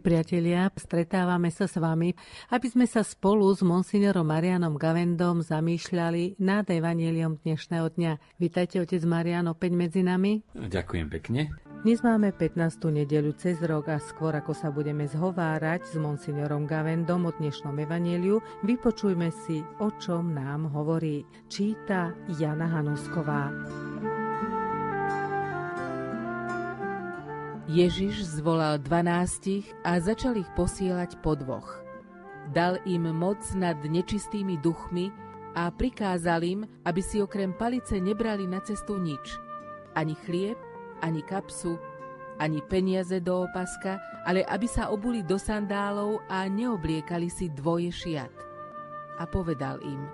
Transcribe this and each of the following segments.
Priatelia, stretávame sa s vami, aby sme sa spolu s monsignorom Marianom Gavendom zamýšľali nad evaníliom dnešného dňa. Vítajte, otec Marian, opäť medzi nami. Ďakujem pekne. Dnes máme 15. nedeľu cez rok a skôr ako sa budeme zhovárať s monsignorom Gavendom o dnešnom evaníliu, vypočujme si, o čom nám hovorí. Číta Jana Hanusková. Ježiš zvolal dvanástich a začal ich posielať po dvoch. Dal im moc nad nečistými duchmi a prikázal im, aby si okrem palice nebrali na cestu nič. Ani chlieb, ani kapsu, ani peniaze do opaska, ale aby sa obuli do sandálov a neobliekali si dvoje šiat. A povedal im,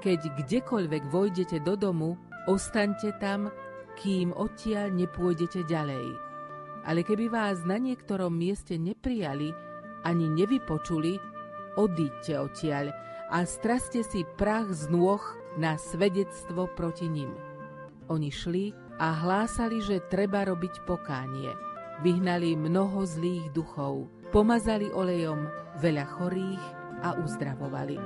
keď kdekoľvek vojdete do domu, ostaňte tam, kým odtiaľ nepôjdete ďalej ale keby vás na niektorom mieste neprijali ani nevypočuli, odíďte odtiaľ a straste si prach z nôh na svedectvo proti nim. Oni šli a hlásali, že treba robiť pokánie. Vyhnali mnoho zlých duchov, pomazali olejom veľa chorých a uzdravovali.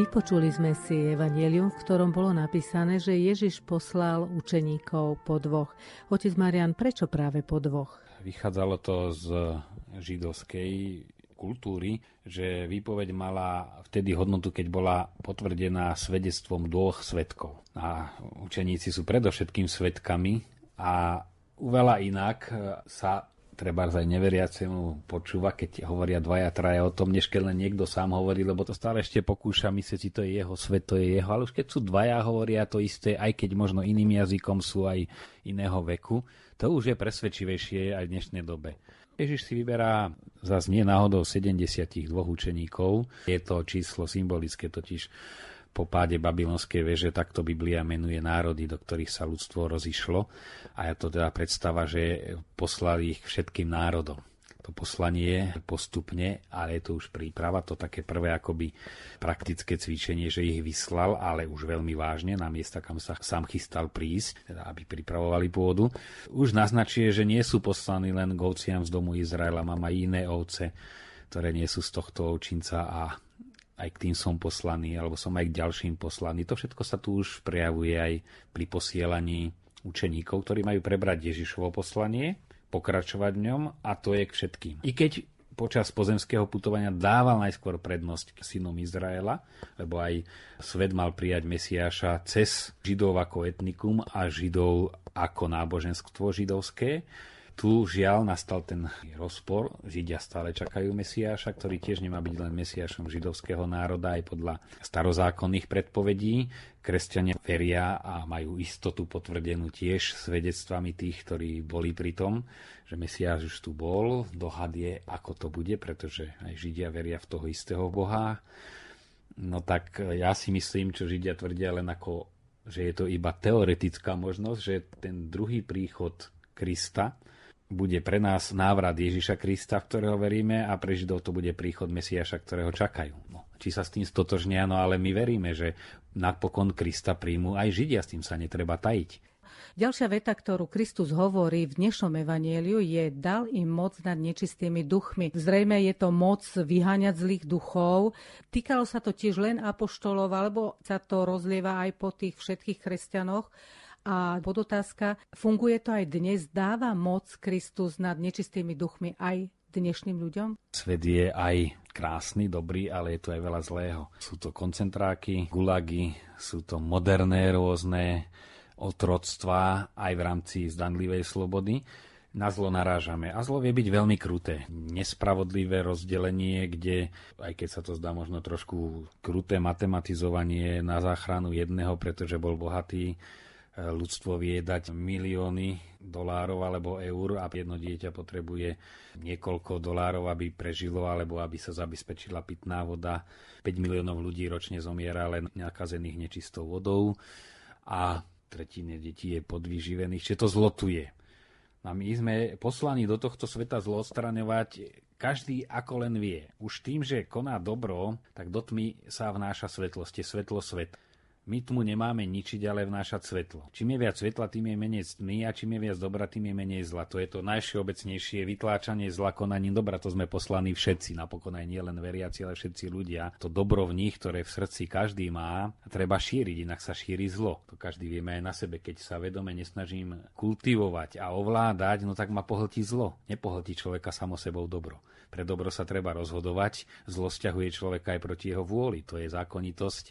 Vypočuli sme si evanielium, v ktorom bolo napísané, že Ježiš poslal učeníkov po dvoch. Otec Marian, prečo práve po dvoch? Vychádzalo to z židovskej kultúry, že výpoveď mala vtedy hodnotu, keď bola potvrdená svedectvom dvoch svetkov. A učeníci sú predovšetkým svetkami a veľa inak sa treba aj neveriacemu počúva, keď hovoria dvaja, traja o tom, než keď len niekto sám hovorí, lebo to stále ešte pokúša myslieť si, to je jeho svet, to je jeho. Ale už keď sú dvaja, hovoria to isté, aj keď možno iným jazykom sú aj iného veku, to už je presvedčivejšie aj v dnešnej dobe. Ježiš si vyberá zase nie náhodou 72 učeníkov. Je to číslo symbolické, totiž po páde babylonskej veže, takto Biblia menuje národy, do ktorých sa ľudstvo rozišlo. A je to teda predstava, že poslali ich všetkým národom. To poslanie postupne, ale je to už príprava, to také prvé akoby praktické cvičenie, že ich vyslal, ale už veľmi vážne na miesta, kam sa sám chystal prísť, teda aby pripravovali pôdu. Už naznačuje, že nie sú poslaní len k ovciam z domu Izraela, mám aj iné ovce, ktoré nie sú z tohto ovčinca a aj k tým som poslaný, alebo som aj k ďalším poslaný. To všetko sa tu už prejavuje aj pri posielaní učeníkov, ktorí majú prebrať Ježišovo poslanie, pokračovať v ňom a to je k všetkým. I keď počas pozemského putovania dával najskôr prednosť k synom Izraela, lebo aj svet mal prijať Mesiáša cez Židov ako etnikum a Židov ako náboženstvo židovské, tu žiaľ nastal ten rozpor. Židia stále čakajú Mesiáša, ktorý tiež nemá byť len Mesiášom židovského národa aj podľa starozákonných predpovedí. Kresťania veria a majú istotu potvrdenú tiež svedectvami tých, ktorí boli pri tom, že Mesiáš už tu bol. Dohad je, ako to bude, pretože aj Židia veria v toho istého Boha. No tak ja si myslím, čo Židia tvrdia len ako, že je to iba teoretická možnosť, že ten druhý príchod Krista, bude pre nás návrat Ježiša Krista, v ktorého veríme a pre Židov to bude príchod Mesiaša, ktorého čakajú. No, či sa s tým stotožnia, no ale my veríme, že napokon Krista príjmu aj Židia, s tým sa netreba tajiť. Ďalšia veta, ktorú Kristus hovorí v dnešnom evanieliu je dal im moc nad nečistými duchmi. Zrejme je to moc vyháňať zlých duchov. Týkalo sa to tiež len apoštolov, alebo sa to rozlieva aj po tých všetkých kresťanoch. A podotázka, funguje to aj dnes? Dáva moc Kristus nad nečistými duchmi aj dnešným ľuďom? Svet je aj krásny, dobrý, ale je tu aj veľa zlého. Sú to koncentráky, gulagy, sú to moderné rôzne otroctvá aj v rámci zdanlivej slobody. na zlo narážame. A zlo vie byť veľmi kruté. Nespravodlivé rozdelenie, kde, aj keď sa to zdá možno trošku kruté matematizovanie na záchranu jedného, pretože bol bohatý, ľudstvo vie dať milióny dolárov alebo eur a jedno dieťa potrebuje niekoľko dolárov, aby prežilo alebo aby sa zabezpečila pitná voda. 5 miliónov ľudí ročne zomiera len nakazených nečistou vodou a tretine detí je podvyživených, čiže to zlotuje. A my sme poslaní do tohto sveta zlo odstraňovať každý ako len vie. Už tým, že koná dobro, tak do tmy sa vnáša svetlosti, svetlo svet. My tmu nemáme ničiť, ale vnášať svetlo. Čím je viac svetla, tým je menej tmy a čím je viac dobra, tým je menej zla. To je to najvšeobecnejšie vytláčanie zla konaním dobra. To sme poslaní všetci, napokon aj nielen veriaci, ale všetci ľudia. To dobro v nich, ktoré v srdci každý má, treba šíriť, inak sa šíri zlo. To každý vieme aj na sebe. Keď sa vedome nesnažím kultivovať a ovládať, no tak ma pohltí zlo. Nepohltí človeka samo sebou dobro. Pre dobro sa treba rozhodovať, zlo stiahuje človeka aj proti jeho vôli. To je zákonitosť.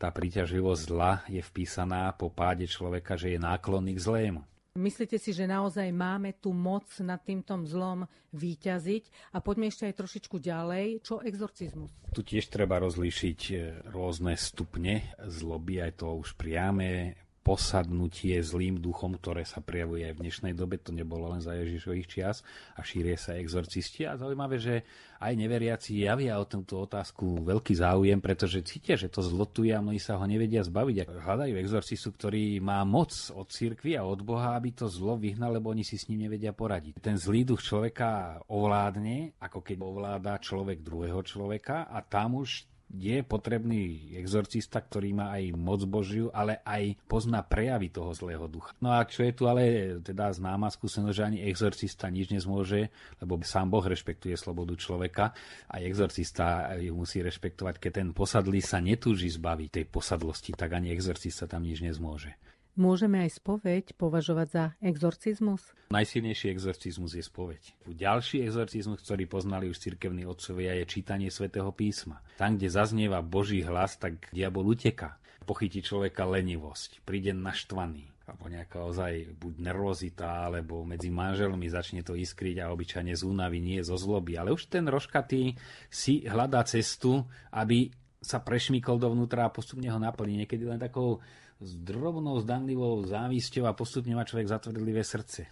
Tá príťažlivosť zla je vpísaná po páde človeka, že je náklonný k zlému. Myslíte si, že naozaj máme tú moc nad týmto zlom výťaziť? A poďme ešte aj trošičku ďalej. Čo exorcizmus? Tu tiež treba rozlíšiť e, rôzne stupne zloby, aj to už priame posadnutie zlým duchom, ktoré sa prejavuje aj v dnešnej dobe, to nebolo len za Ježišových čias a šírie sa exorcisti. A zaujímavé, že aj neveriaci javia o túto otázku veľký záujem, pretože cítia, že to zlotuje a mnohí sa ho nevedia zbaviť. A hľadajú exorcistu, ktorý má moc od cirkvi a od Boha, aby to zlo vyhnal, lebo oni si s ním nevedia poradiť. Ten zlý duch človeka ovládne, ako keď ovláda človek druhého človeka a tam už je potrebný exorcista, ktorý má aj moc Božiu, ale aj pozná prejavy toho zlého ducha. No a čo je tu ale teda známa skúsenosť, že ani exorcista nič nezmôže, lebo sám Boh rešpektuje slobodu človeka a exorcista ju musí rešpektovať. Keď ten posadlý sa netúži zbaviť tej posadlosti, tak ani exorcista tam nič nezmôže. Môžeme aj spoveď považovať za exorcizmus? Najsilnejší exorcizmus je spoveď. Ďalší exorcizmus, ktorý poznali už cirkevní otcovia, je čítanie svätého písma. Tam, kde zaznieva Boží hlas, tak diabol uteka. Pochytí človeka lenivosť, príde naštvaný, alebo nejaká ozaj buď nervozita, alebo medzi manželmi začne to iskriť a obyčajne z únavy, nie zo zloby. Ale už ten roškatý si hľadá cestu, aby sa prešmykol dovnútra a postupne ho naplní. Niekedy len takou s drobnou, zdanlivou závisťou a postupne má človek zatvrdlivé srdce.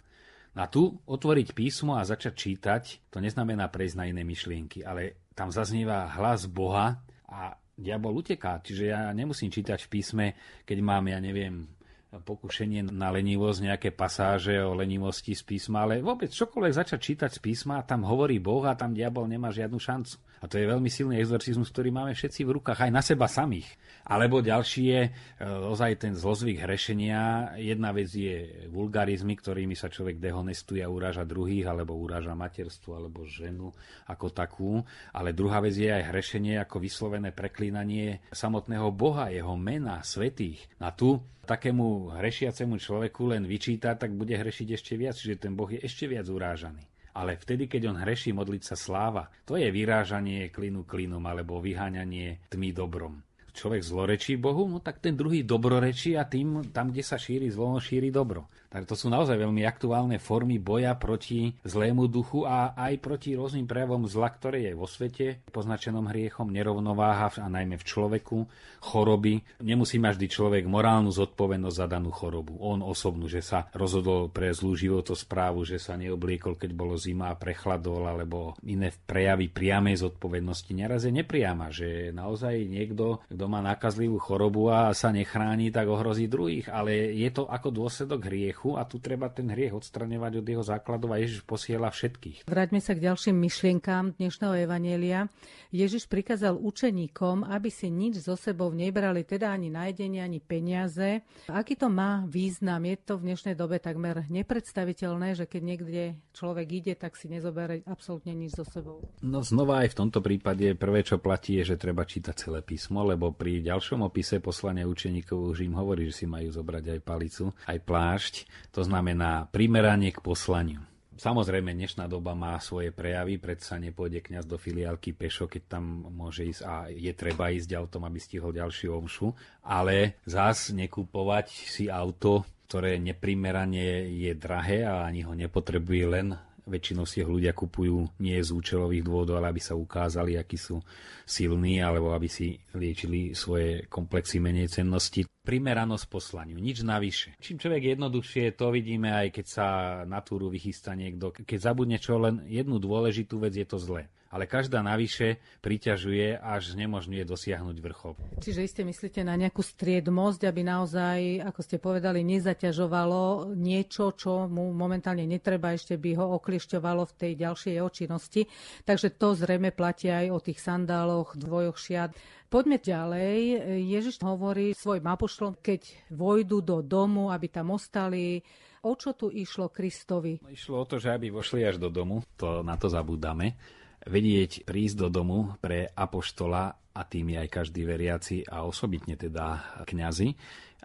A tu otvoriť písmo a začať čítať, to neznamená prejsť na iné myšlienky, ale tam zaznieva hlas Boha a diabol uteká. Čiže ja nemusím čítať v písme, keď mám, ja neviem, pokušenie na lenivosť, nejaké pasáže o lenivosti z písma, ale vôbec čokoľvek začať čítať z písma, tam hovorí Boh a tam diabol nemá žiadnu šancu. A to je veľmi silný exorcizmus, ktorý máme všetci v rukách, aj na seba samých. Alebo ďalší je e, ozaj ten zlozvyk hrešenia. Jedna vec je vulgarizmy, ktorými sa človek dehonestuje a uráža druhých, alebo uráža materstvo, alebo ženu ako takú. Ale druhá vec je aj hrešenie ako vyslovené preklínanie samotného Boha, jeho mena, svetých. A tu takému hrešiacemu človeku len vyčíta, tak bude hrešiť ešte viac, čiže ten Boh je ešte viac urážaný. Ale vtedy, keď on hreší modliť sa sláva, to je vyrážanie klinu klinom alebo vyháňanie tmy dobrom. Človek zlorečí Bohu, no tak ten druhý dobrorečí a tým, tam, kde sa šíri zlo, šíri dobro. Tak to sú naozaj veľmi aktuálne formy boja proti zlému duchu a aj proti rôznym prejavom zla, ktoré je vo svete, poznačenom hriechom, nerovnováha a najmä v človeku, choroby. Nemusí mať vždy človek morálnu zodpovednosť za danú chorobu. On osobnú, že sa rozhodol pre zlú životosprávu, že sa neobliekol, keď bolo zima a prechladol, alebo iné prejavy priamej zodpovednosti. Neraz je nepriama, že naozaj niekto, kto má nákazlivú chorobu a sa nechráni, tak ohrozí druhých. Ale je to ako dôsledok hriechu a tu treba ten hriech odstraňovať od jeho základov a Ježiš posiela všetkých. Vráťme sa k ďalším myšlienkám dnešného evanielia. Ježiš prikázal učeníkom, aby si nič so sebou nebrali, teda ani nájdenie, ani peniaze. Aký to má význam? Je to v dnešnej dobe takmer nepredstaviteľné, že keď niekde človek ide, tak si nezobere absolútne nič so sebou. No znova aj v tomto prípade prvé, čo platí, je, že treba čítať celé písmo, lebo pri ďalšom opise poslania učeníkov už im hovorí, že si majú zobrať aj palicu, aj plášť, to znamená primeranie k poslaniu. Samozrejme, dnešná doba má svoje prejavy, predsa nepôjde kňaz do filiálky pešo, keď tam môže ísť a je treba ísť autom, aby stihol ďalšiu omšu, ale zás nekupovať si auto ktoré neprimerane je drahé a ani ho nepotrebuje len väčšinou si ho ľudia kupujú nie z účelových dôvodov, ale aby sa ukázali, akí sú silní, alebo aby si liečili svoje komplexy menej cennosti. Primeranosť poslaniu, nič navyše. Čím človek jednoduchšie, to vidíme aj keď sa na túru vychystá niekto. Keď zabudne čo len jednu dôležitú vec, je to zlé ale každá navyše priťažuje až nemožňuje dosiahnuť vrchol. Čiže iste myslíte na nejakú striedmosť, aby naozaj, ako ste povedali, nezaťažovalo niečo, čo mu momentálne netreba, ešte by ho okliešťovalo v tej ďalšej jeho činnosti. Takže to zrejme platí aj o tých sandáloch, dvojoch šiat. Poďme ďalej. Ježiš hovorí svojim apoštolom, keď vojdu do domu, aby tam ostali, O čo tu išlo Kristovi? Išlo o to, že aby vošli až do domu, to na to zabúdame vedieť prísť do domu pre apoštola a tým je aj každý veriaci a osobitne teda kňazi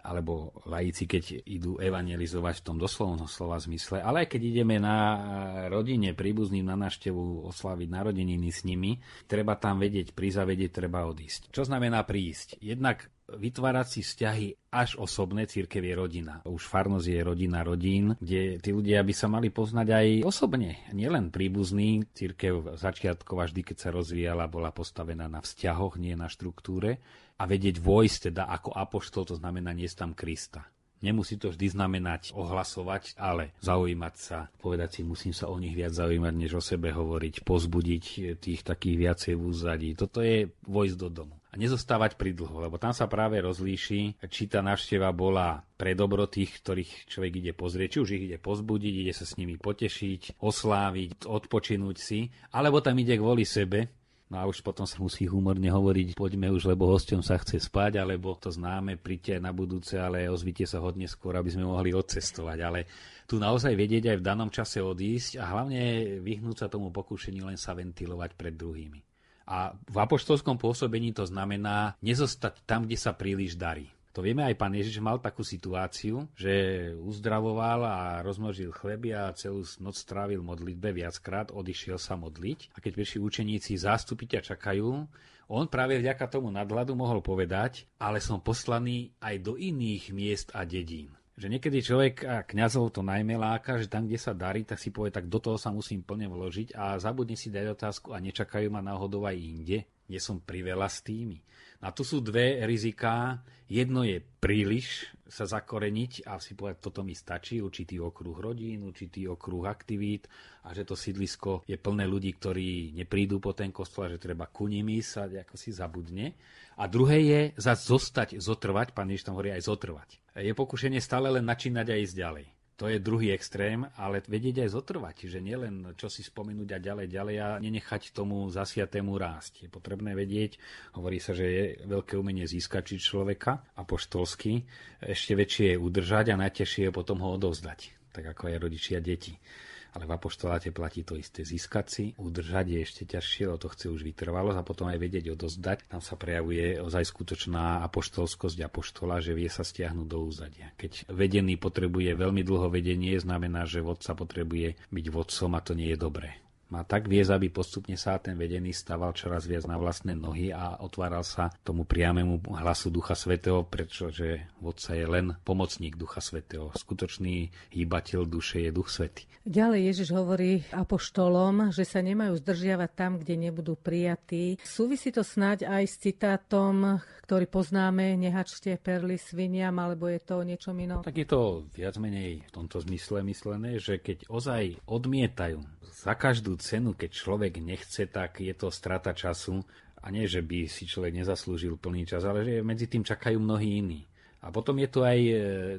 alebo lajíci, keď idú evangelizovať v tom doslovnom slova zmysle, ale aj keď ideme na rodine príbuzným na návštevu oslaviť narodeniny s nimi, treba tam vedieť prísť a treba odísť. Čo znamená prísť? Jednak vytvárať si vzťahy až osobné, církev je rodina. Už farnosť je rodina rodín, kde tí ľudia by sa mali poznať aj osobne, nielen príbuzní. Církev začiatkova vždy, keď sa rozvíjala, bola postavená na vzťahoch, nie na štruktúre. A vedieť vojsť teda ako apoštol, to znamená niesť tam Krista. Nemusí to vždy znamenať ohlasovať, ale zaujímať sa, povedať si, musím sa o nich viac zaujímať, než o sebe hovoriť, pozbudiť tých takých viacej v úzadí. Toto je vojsť do domu a nezostávať pridlho, lebo tam sa práve rozlíši, či tá návšteva bola pre dobro tých, ktorých človek ide pozrieť, či už ich ide pozbudiť, ide sa s nimi potešiť, osláviť, odpočinúť si, alebo tam ide kvôli sebe, No a už potom sa musí humorne hovoriť, poďme už, lebo hosťom sa chce spať, alebo to známe, príďte na budúce, ale ozvite sa hodne skôr, aby sme mohli odcestovať. Ale tu naozaj vedieť aj v danom čase odísť a hlavne vyhnúť sa tomu pokúšeniu len sa ventilovať pred druhými. A v apoštolskom pôsobení to znamená nezostať tam, kde sa príliš darí. To vieme aj pán Ježiš mal takú situáciu, že uzdravoval a rozmnožil chleby a celú noc strávil modlitbe viackrát, odišiel sa modliť. A keď prišli učeníci zástupy ťa čakajú, on práve vďaka tomu nadhľadu mohol povedať, ale som poslaný aj do iných miest a dedín. Že niekedy človek a kňazov to najmä láka, že tam, kde sa darí, tak si povie, tak do toho sa musím plne vložiť a zabudne si dať otázku a nečakajú ma náhodou aj inde, nie som priveľa s tými. A tu sú dve riziká. Jedno je príliš sa zakoreniť a si povedať, toto mi stačí, určitý okruh rodín, určitý okruh aktivít a že to sídlisko je plné ľudí, ktorí neprídu po ten kostol a že treba ku nimi sa ako si zabudne. A druhé je zase zostať, zotrvať, pán Ježiš tam hovorí aj zotrvať. Je pokušenie stále len načínať a ísť ďalej. To je druhý extrém, ale vedieť aj zotrvať, že nielen čo si spomenúť a ďalej, ďalej a nenechať tomu zasiatému rásť. Je potrebné vedieť, hovorí sa, že je veľké umenie získať či človeka, apoštolský, ešte väčšie je udržať a najťažšie je potom ho odovzdať, tak ako aj rodičia deti ale v apoštoláte platí to isté. Získať si, udržať je ešte ťažšie, lebo to chce už vytrvalosť a potom aj vedieť odozdať. Tam sa prejavuje ozaj skutočná apoštolskosť apoštola, že vie sa stiahnuť do úzadia. Keď vedený potrebuje veľmi dlho vedenie, znamená, že vodca potrebuje byť vodcom a to nie je dobré má tak viesť, aby postupne sa ten vedený staval čoraz viac na vlastné nohy a otváral sa tomu priamému hlasu Ducha Svetého, pretože vodca je len pomocník Ducha Svetého. Skutočný hýbateľ duše je Duch Svetý. Ďalej Ježiš hovorí apoštolom, že sa nemajú zdržiavať tam, kde nebudú prijatí. Súvisí to snáď aj s citátom, ktorý poznáme, nehačte perly sviniam, alebo je to niečo iné? Tak je to viac menej v tomto zmysle myslené, že keď ozaj odmietajú za každú cenu, keď človek nechce, tak je to strata času. A nie, že by si človek nezaslúžil plný čas, ale že medzi tým čakajú mnohí iní. A potom je tu aj e,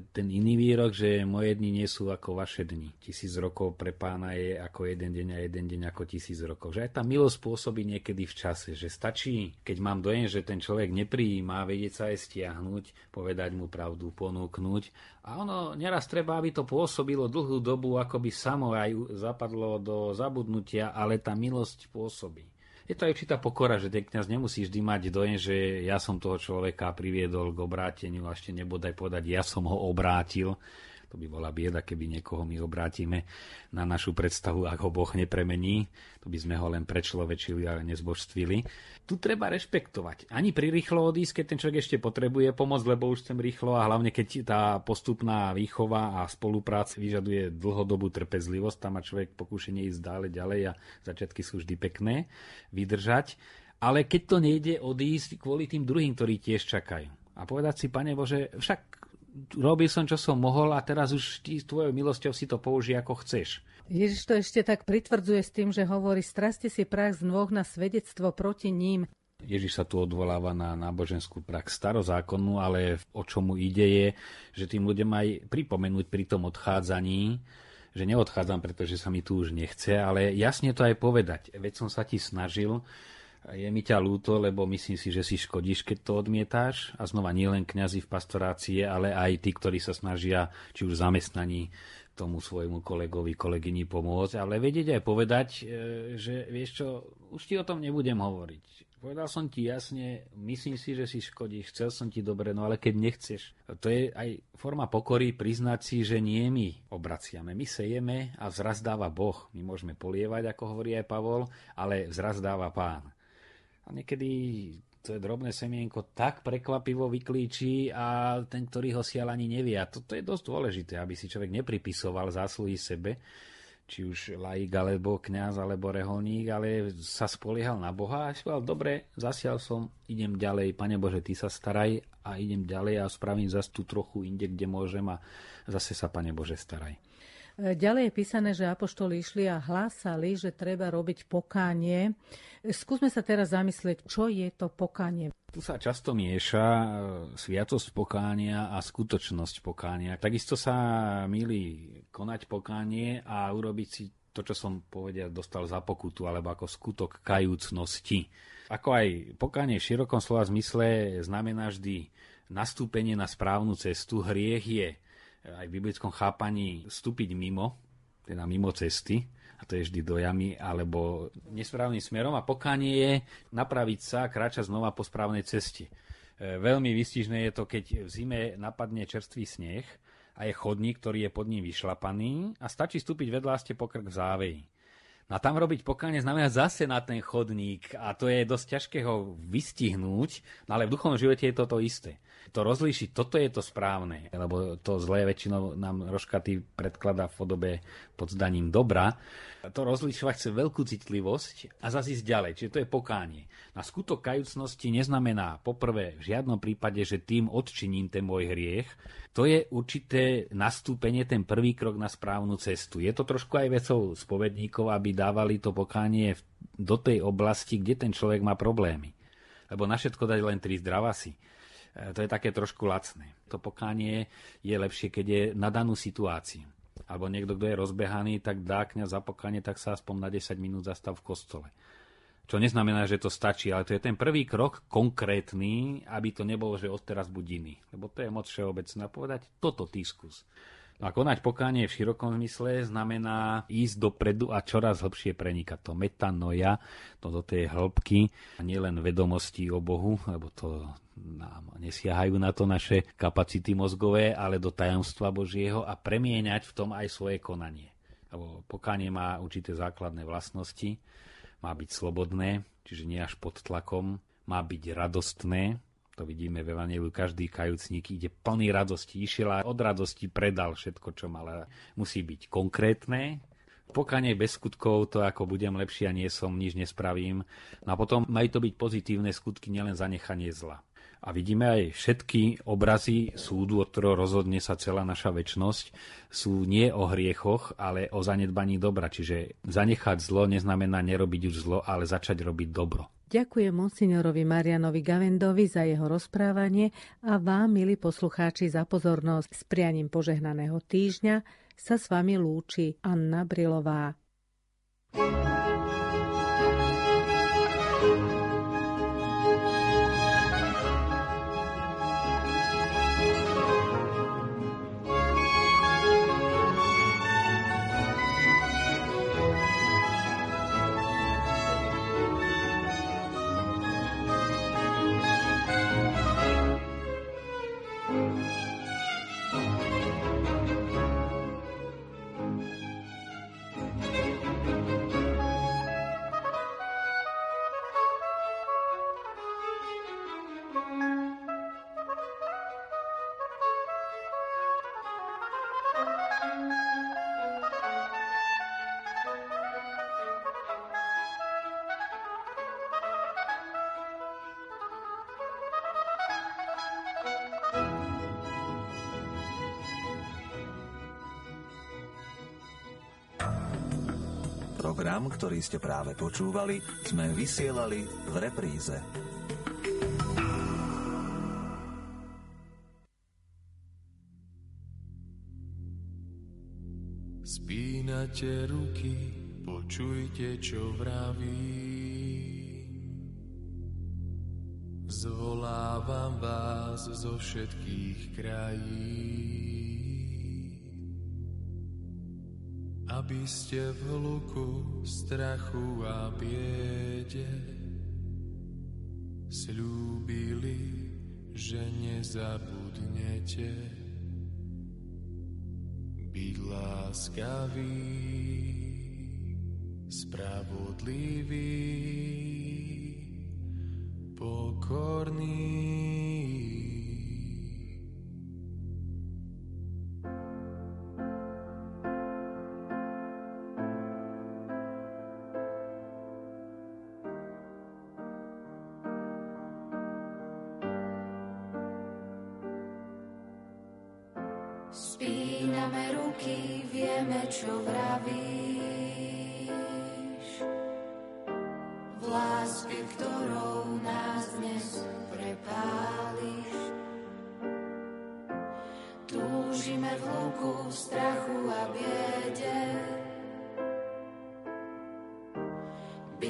ten iný výrok, že moje dni nie sú ako vaše dni. Tisíc rokov pre pána je ako jeden deň a jeden deň ako tisíc rokov. Že aj tá milosť pôsobí niekedy v čase, že stačí, keď mám dojem, že ten človek neprijíma, vedieť sa aj stiahnuť, povedať mu pravdu, ponúknuť. A ono neraz treba, aby to pôsobilo dlhú dobu, ako by samo aj zapadlo do zabudnutia, ale tá milosť pôsobí je to aj určitá pokora, že ten kniaz nemusí vždy mať dojem, že ja som toho človeka priviedol k obráteniu a ešte nebodaj povedať, ja som ho obrátil. To by bola bieda, keby niekoho my obrátime na našu predstavu, ak ho Boh nepremení. To by sme ho len prečlovečili a nezbožstvili. Tu treba rešpektovať. Ani pri rýchlo odísť, keď ten človek ešte potrebuje pomoc, lebo už chcem rýchlo a hlavne keď tá postupná výchova a spolupráca vyžaduje dlhodobú trpezlivosť, tam má človek pokúšenie ísť ďalej, ďalej a začiatky sú vždy pekné, vydržať. Ale keď to nejde odísť kvôli tým druhým, ktorí tiež čakajú. A povedať si, Pane Bože, však robil som, čo som mohol a teraz už ty s tvojou milosťou si to použij, ako chceš. Ježiš to ešte tak pritvrdzuje s tým, že hovorí, straste si prach z nôh na svedectvo proti ním. Ježiš sa tu odvoláva na náboženskú prax starozákonnú, ale o čomu ide je, že tým ľuďom aj pripomenúť pri tom odchádzaní, že neodchádzam, pretože sa mi tu už nechce, ale jasne to aj povedať. Veď som sa ti snažil, je mi ťa ľúto, lebo myslím si, že si škodíš, keď to odmietáš. A znova nie len kňazi v pastorácii, ale aj tí, ktorí sa snažia, či už zamestnaní tomu svojmu kolegovi, kolegyni pomôcť, ale vedieť aj povedať, e, že vieš čo, už ti o tom nebudem hovoriť. Povedal som ti jasne, myslím si, že si škodíš, chcel som ti dobre, no ale keď nechceš. To je aj forma pokory priznať si, že nie my obraciame. My sejeme a vzraz dáva Boh. My môžeme polievať, ako hovorí aj Pavol, ale vzraz dáva Pán. A niekedy to je drobné semienko tak prekvapivo vyklíči a ten, ktorý ho sial ani nevie. A toto je dosť dôležité, aby si človek nepripisoval zásluhy sebe, či už laik, alebo kňaz, alebo reholník, ale sa spoliehal na Boha a povedal, dobre, zasial som, idem ďalej, Pane Bože, Ty sa staraj a idem ďalej a spravím zase tu trochu inde, kde môžem a zase sa, Pane Bože, staraj. Ďalej je písané, že apoštoli išli a hlásali, že treba robiť pokánie. Skúsme sa teraz zamyslieť, čo je to pokánie. Tu sa často mieša e, sviatosť pokánia a skutočnosť pokánia. Takisto sa milí konať pokánie a urobiť si to, čo som povedal, dostal za pokutu, alebo ako skutok kajúcnosti. Ako aj pokánie v širokom slova zmysle znamená vždy nastúpenie na správnu cestu. Hriech je aj v biblickom chápaní vstúpiť mimo, teda mimo cesty, a to je vždy do jamy, alebo nesprávnym smerom a pokánie je napraviť sa a kráčať znova po správnej ceste. E, veľmi vystižné je to, keď v zime napadne čerstvý sneh a je chodník, ktorý je pod ním vyšlapaný a stačí stúpiť vedľa ste pokrk v záveji. No a tam robiť pokánie znamená zase na ten chodník a to je dosť ťažké ho vystihnúť, no ale v duchovnom živote je toto isté. To rozlíšiť, toto je to správne, lebo to zlé väčšinou nám Roškaty predkladá v podobe pod zdaním dobra. To rozlišovať chce veľkú citlivosť a zase ísť ďalej, čiže to je pokánie. Na skutok kajúcnosti neznamená poprvé v žiadnom prípade, že tým odčiním ten môj hriech, to je určité nastúpenie, ten prvý krok na správnu cestu. Je to trošku aj vecou spovedníkov, aby dávali to pokánie do tej oblasti, kde ten človek má problémy. Lebo na všetko dať len tri zdravasy. E, to je také trošku lacné. To pokánie je lepšie, keď je na danú situáciu. Alebo niekto, kto je rozbehaný, tak dá kňa za pokánie, tak sa aspoň na 10 minút zastav v kostole. Čo neznamená, že to stačí, ale to je ten prvý krok konkrétny, aby to nebolo, že odteraz buď iný. Lebo to je moc všeobecné povedať, toto ty skús. No a konať pokánie v širokom zmysle znamená ísť dopredu a čoraz hlbšie prenikať. To metanoja, to do tej hĺbky, a nielen vedomosti o Bohu, lebo to nám nesiahajú na to naše kapacity mozgové, ale do tajomstva Božieho a premieňať v tom aj svoje konanie. Lebo pokánie má určité základné vlastnosti má byť slobodné, čiže nie až pod tlakom, má byť radostné, to vidíme v Evangeliu, každý kajúcník ide plný radosti, išiel a od radosti predal všetko, čo mal. Musí byť konkrétne, pokanie bez skutkov, to ako budem lepší a nie som, nič nespravím. No a potom majú to byť pozitívne skutky, nielen zanechanie zla. A vidíme aj všetky obrazy súdu, od ktorého rozhodne sa celá naša väčnosť, sú nie o hriechoch, ale o zanedbaní dobra. Čiže zanechať zlo neznamená nerobiť už zlo, ale začať robiť dobro. Ďakujem monsignorovi Marianovi Gavendovi za jeho rozprávanie a vám, milí poslucháči, za pozornosť. S prianím požehnaného týždňa sa s vami lúči Anna Brilová. thank you Program, ktorý ste práve počúvali, sme vysielali v repríze. Spínate ruky, počujte, čo vraví. Zvolávam vás zo všetkých krajín. Aby ste v hluku strachu a biede slúbili, že nezabudnete byť láskavý, spravodlivý, pokorný.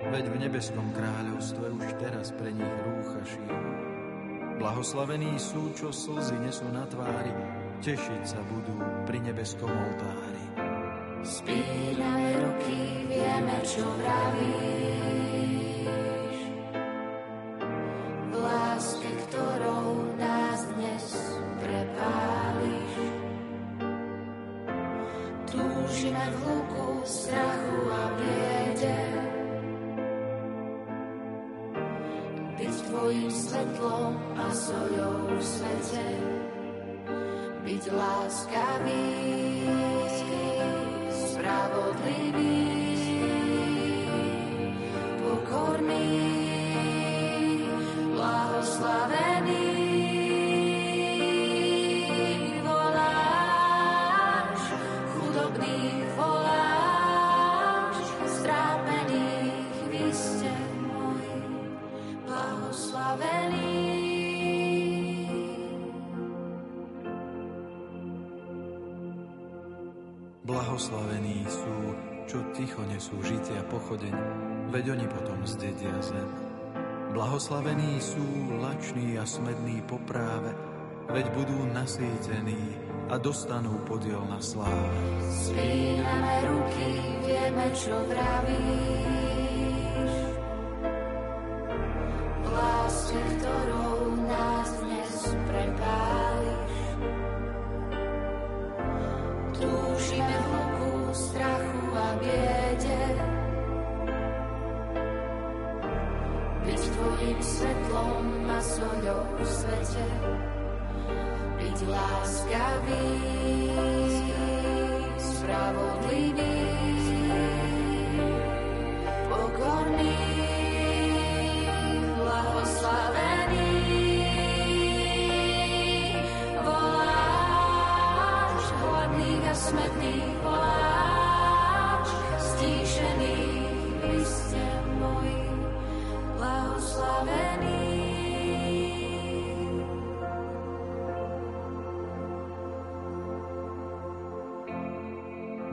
veď v nebeskom kráľovstve už teraz pre nich rúcha šijú. Blahoslavení sú, čo slzy nesú na tvári, tešiť sa budú pri nebeskom oltári. Spíname ruky, vieme, čo vravíš. V láske, ktorou nás dnes prepáliš. Túžime v hluku strachu a biede. Tvojim svetlom a soľou v svete. Byť láskavý, spravodlivý, pokorný, blahoslavený. Blahoslavení sú, čo ticho nesú žitia pochodeň, veď oni potom zdedia zem. Blahoslavení sú lační a smední po práve, veď budú nasýtení a dostanú podiel na sláve. Spíname ruky, vieme, čo vravíš.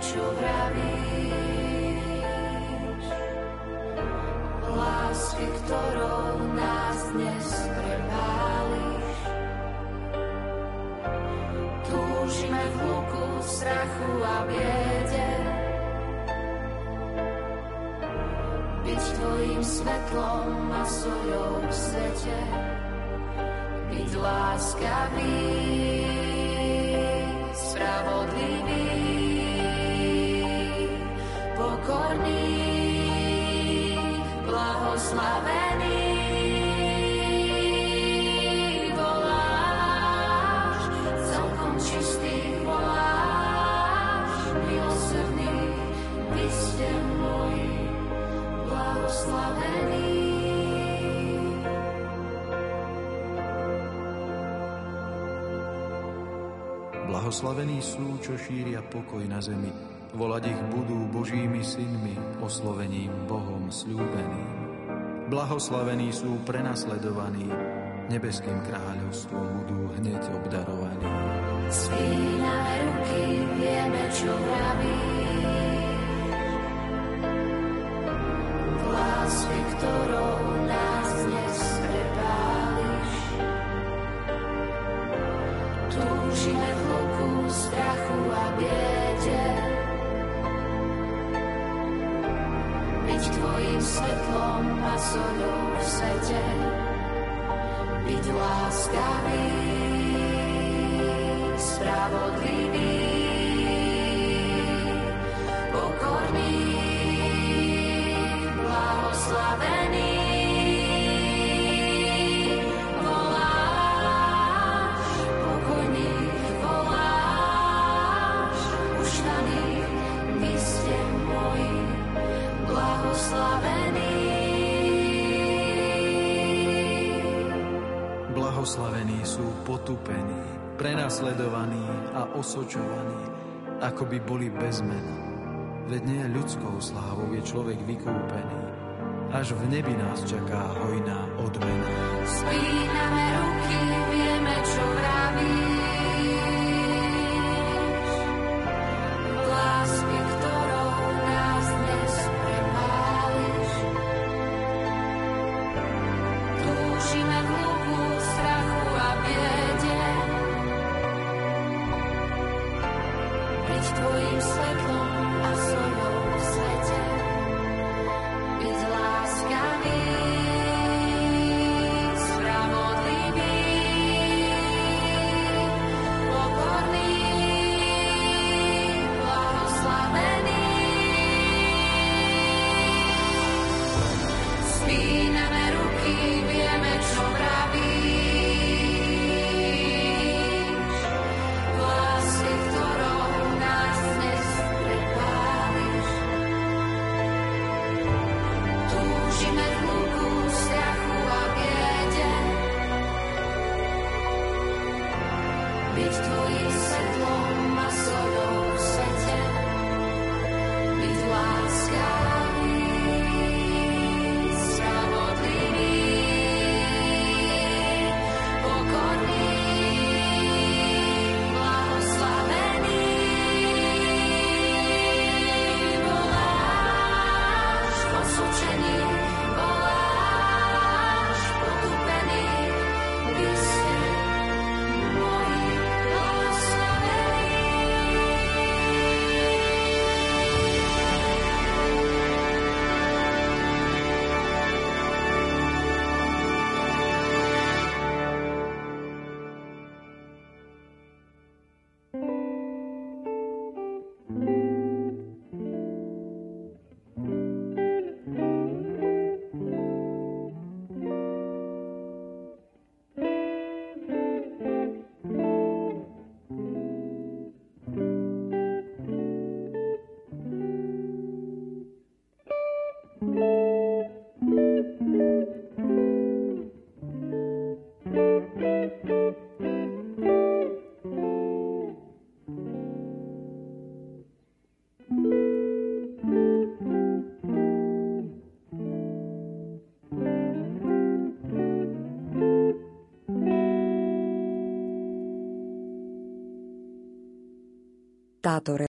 Čo vravíš. Lásky, ktorou nás dnes prepáliš. Túžime v hluku, strachu a biede byť tvojim svetlom a soľou v svete, byť láskavý, pokorný, blahoslavený. Voláš, celkom čistý voláš, milosrdný, vy ste moji blahoslavení. Blahoslavení sú, čo šíria pokoj na zemi. Volať ich budú Božími synmi, oslovením Bohom sľúbeným. Blahoslavení sú prenasledovaní, nebeským kráľovstvom budú hneď obdarovaní. Spíname ruky, vieme, čo vravíš. Svetlom a soľou v svete. Byť láskavý, spravodlivý, pokorný, blahoslavený. Blahoslavení. Sú potupení, prenasledovaní a osočovaní, ako by boli bez mena. Veď nie ľudskou slávou je človek vykúpený. Až v nebi nás čaká hojná odmena. Spíname ruky, vieme, čo vravíš.